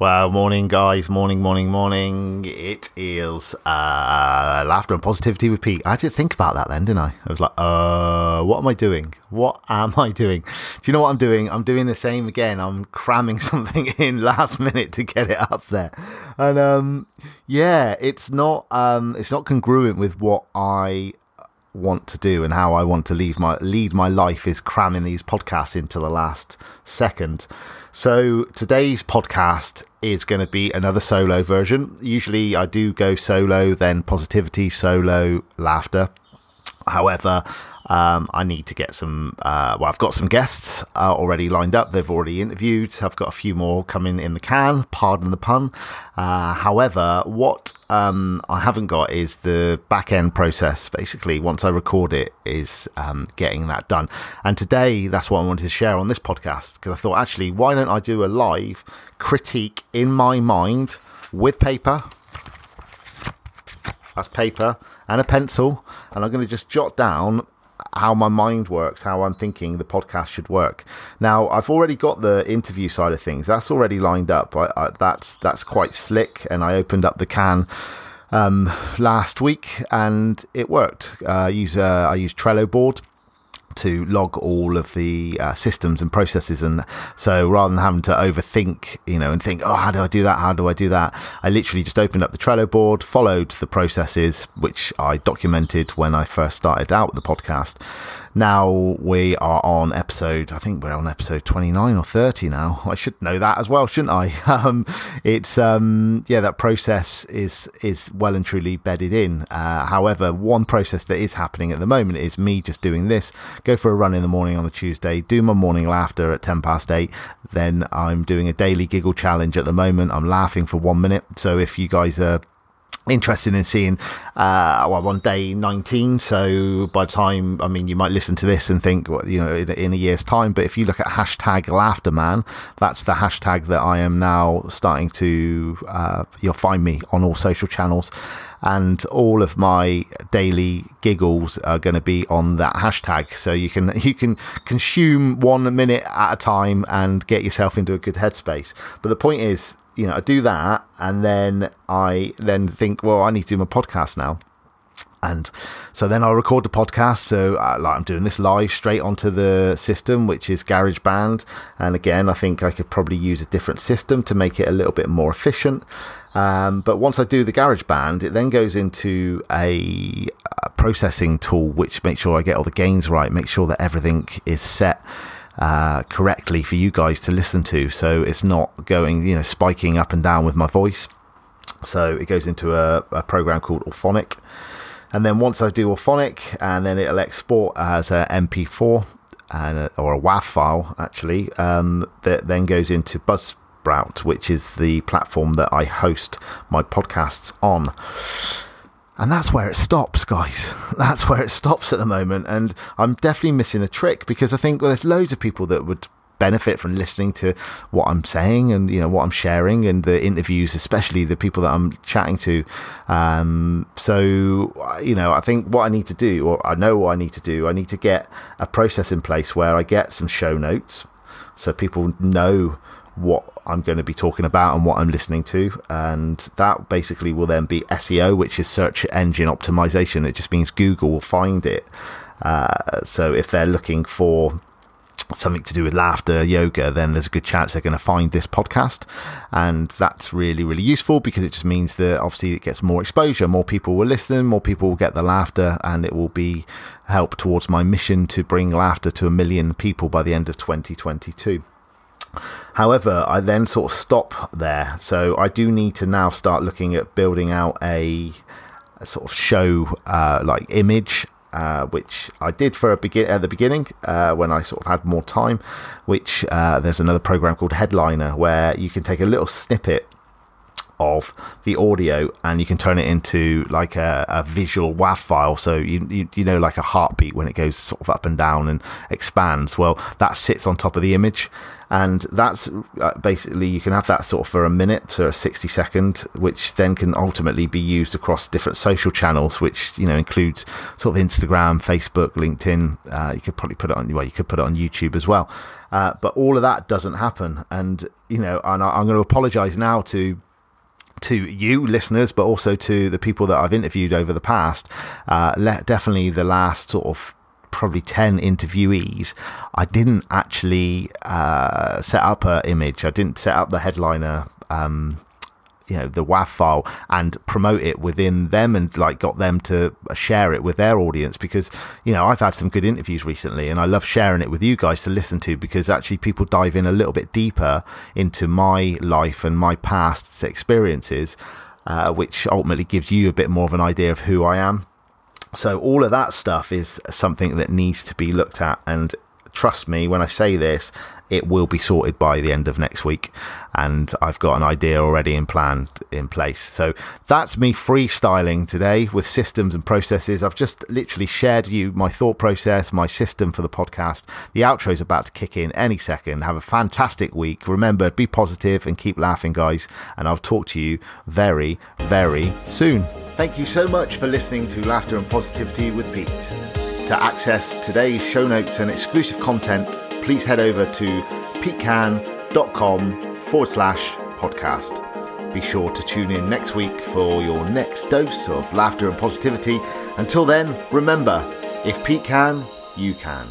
Well, morning, guys. Morning, morning, morning. It is uh, laughter and positivity with Pete. I had to think about that then, didn't I? I was like, uh, what am I doing? What am I doing? Do you know what I'm doing? I'm doing the same again. I'm cramming something in last minute to get it up there, and um, yeah, it's not um, it's not congruent with what I want to do and how I want to leave my lead my life is cramming these podcasts into the last second. So today's podcast is going to be another solo version. Usually I do go solo, then positivity, solo, laughter. However, um, I need to get some. Uh, well, I've got some guests uh, already lined up. They've already interviewed. I've got a few more coming in the can. Pardon the pun. Uh, however, what um, I haven't got is the back end process. Basically, once I record it, is um, getting that done. And today, that's what I wanted to share on this podcast because I thought, actually, why don't I do a live critique in my mind with paper? That's paper and a pencil, and I'm going to just jot down how my mind works, how I'm thinking the podcast should work. Now, I've already got the interview side of things. That's already lined up. I, I, that's that's quite slick, and I opened up the can um, last week, and it worked. Uh, I use uh, I use Trello board to log all of the uh, systems and processes and so rather than having to overthink you know and think oh how do i do that? How do i do that? I literally just opened up the trello board followed the processes which i documented when i first started out with the podcast now we are on episode, I think we're on episode 29 or 30 now. I should know that as well, shouldn't I? Um, it's, um, yeah, that process is, is well and truly bedded in. Uh, however, one process that is happening at the moment is me just doing this, go for a run in the morning on the Tuesday, do my morning laughter at 10 past 8. Then I'm doing a daily giggle challenge at the moment. I'm laughing for one minute. So if you guys are interested in seeing uh well on day 19 so by the time i mean you might listen to this and think well, you know in, in, a year's time but if you look at hashtag laughterman that's the hashtag that i am now starting to uh, you'll find me on all social channels. And all of my daily giggles are going to be on that hashtag. So you can you can consume one minute at a time and get yourself into a good headspace. But the point is you know, I do that, and then I then think, well, I need to do my podcast now. And so then I'll record the podcast. So uh, like I'm doing this live straight onto the system, which is GarageBand. And again, I think I could probably use a different system to make it a little bit more efficient. Um, but once I do the GarageBand, it then goes into a, a processing tool, which makes sure I get all the gains right, make sure that everything is set uh, correctly for you guys to listen to. So it's not going, you know, spiking up and down with my voice. So it goes into a, a program called Auphonic. And then once I do Auphonic, and then it'll export as an MP4 and a, or a WAV file, actually, um, that then goes into Buzzsprout, which is the platform that I host my podcasts on. And that's where it stops, guys. That's where it stops at the moment. And I'm definitely missing a trick because I think well, there's loads of people that would benefit from listening to what I'm saying and you know what I'm sharing and the interviews, especially the people that I'm chatting to. Um, so you know, I think what I need to do, or I know what I need to do, I need to get a process in place where I get some show notes so people know what I'm going to be talking about and what I'm listening to. And that basically will then be SEO, which is search engine optimization. It just means Google will find it. Uh, so if they're looking for something to do with laughter yoga then there's a good chance they're going to find this podcast and that's really really useful because it just means that obviously it gets more exposure more people will listen more people will get the laughter and it will be help towards my mission to bring laughter to a million people by the end of 2022 However, I then sort of stop there. So I do need to now start looking at building out a, a sort of show uh, like image. Uh, which I did for a begin at the beginning uh, when I sort of had more time. Which uh, there's another program called Headliner where you can take a little snippet of the audio and you can turn it into like a, a visual WAV file. So you, you, you know like a heartbeat when it goes sort of up and down and expands. Well, that sits on top of the image and that's uh, basically you can have that sort of for a minute so a 60 second which then can ultimately be used across different social channels which you know includes sort of instagram facebook linkedin uh, you could probably put it on well you could put it on youtube as well uh, but all of that doesn't happen and you know and I, i'm going to apologize now to to you listeners, but also to the people that I've interviewed over the past. Uh, definitely the last sort of probably 10 interviewees, I didn't actually uh, set up an image. I didn't set up the headliner. Um, you know the WAV file and promote it within them and like got them to share it with their audience because you know I've had some good interviews recently and I love sharing it with you guys to listen to because actually people dive in a little bit deeper into my life and my past experiences uh, which ultimately gives you a bit more of an idea of who I am. So all of that stuff is something that needs to be looked at and trust me when I say this, it will be sorted by the end of next week. And I've got an idea already in plan in place. So that's me freestyling today with systems and processes. I've just literally shared you my thought process, my system for the podcast. The outro is about to kick in any second. Have a fantastic week. Remember, be positive and keep laughing, guys. And I'll talk to you very, very soon. Thank you so much for listening to Laughter and Positivity with Pete. To access today's show notes and exclusive content, please head over to petecan.com forward slash podcast. Be sure to tune in next week for your next dose of laughter and positivity. Until then, remember if Pete can, you can.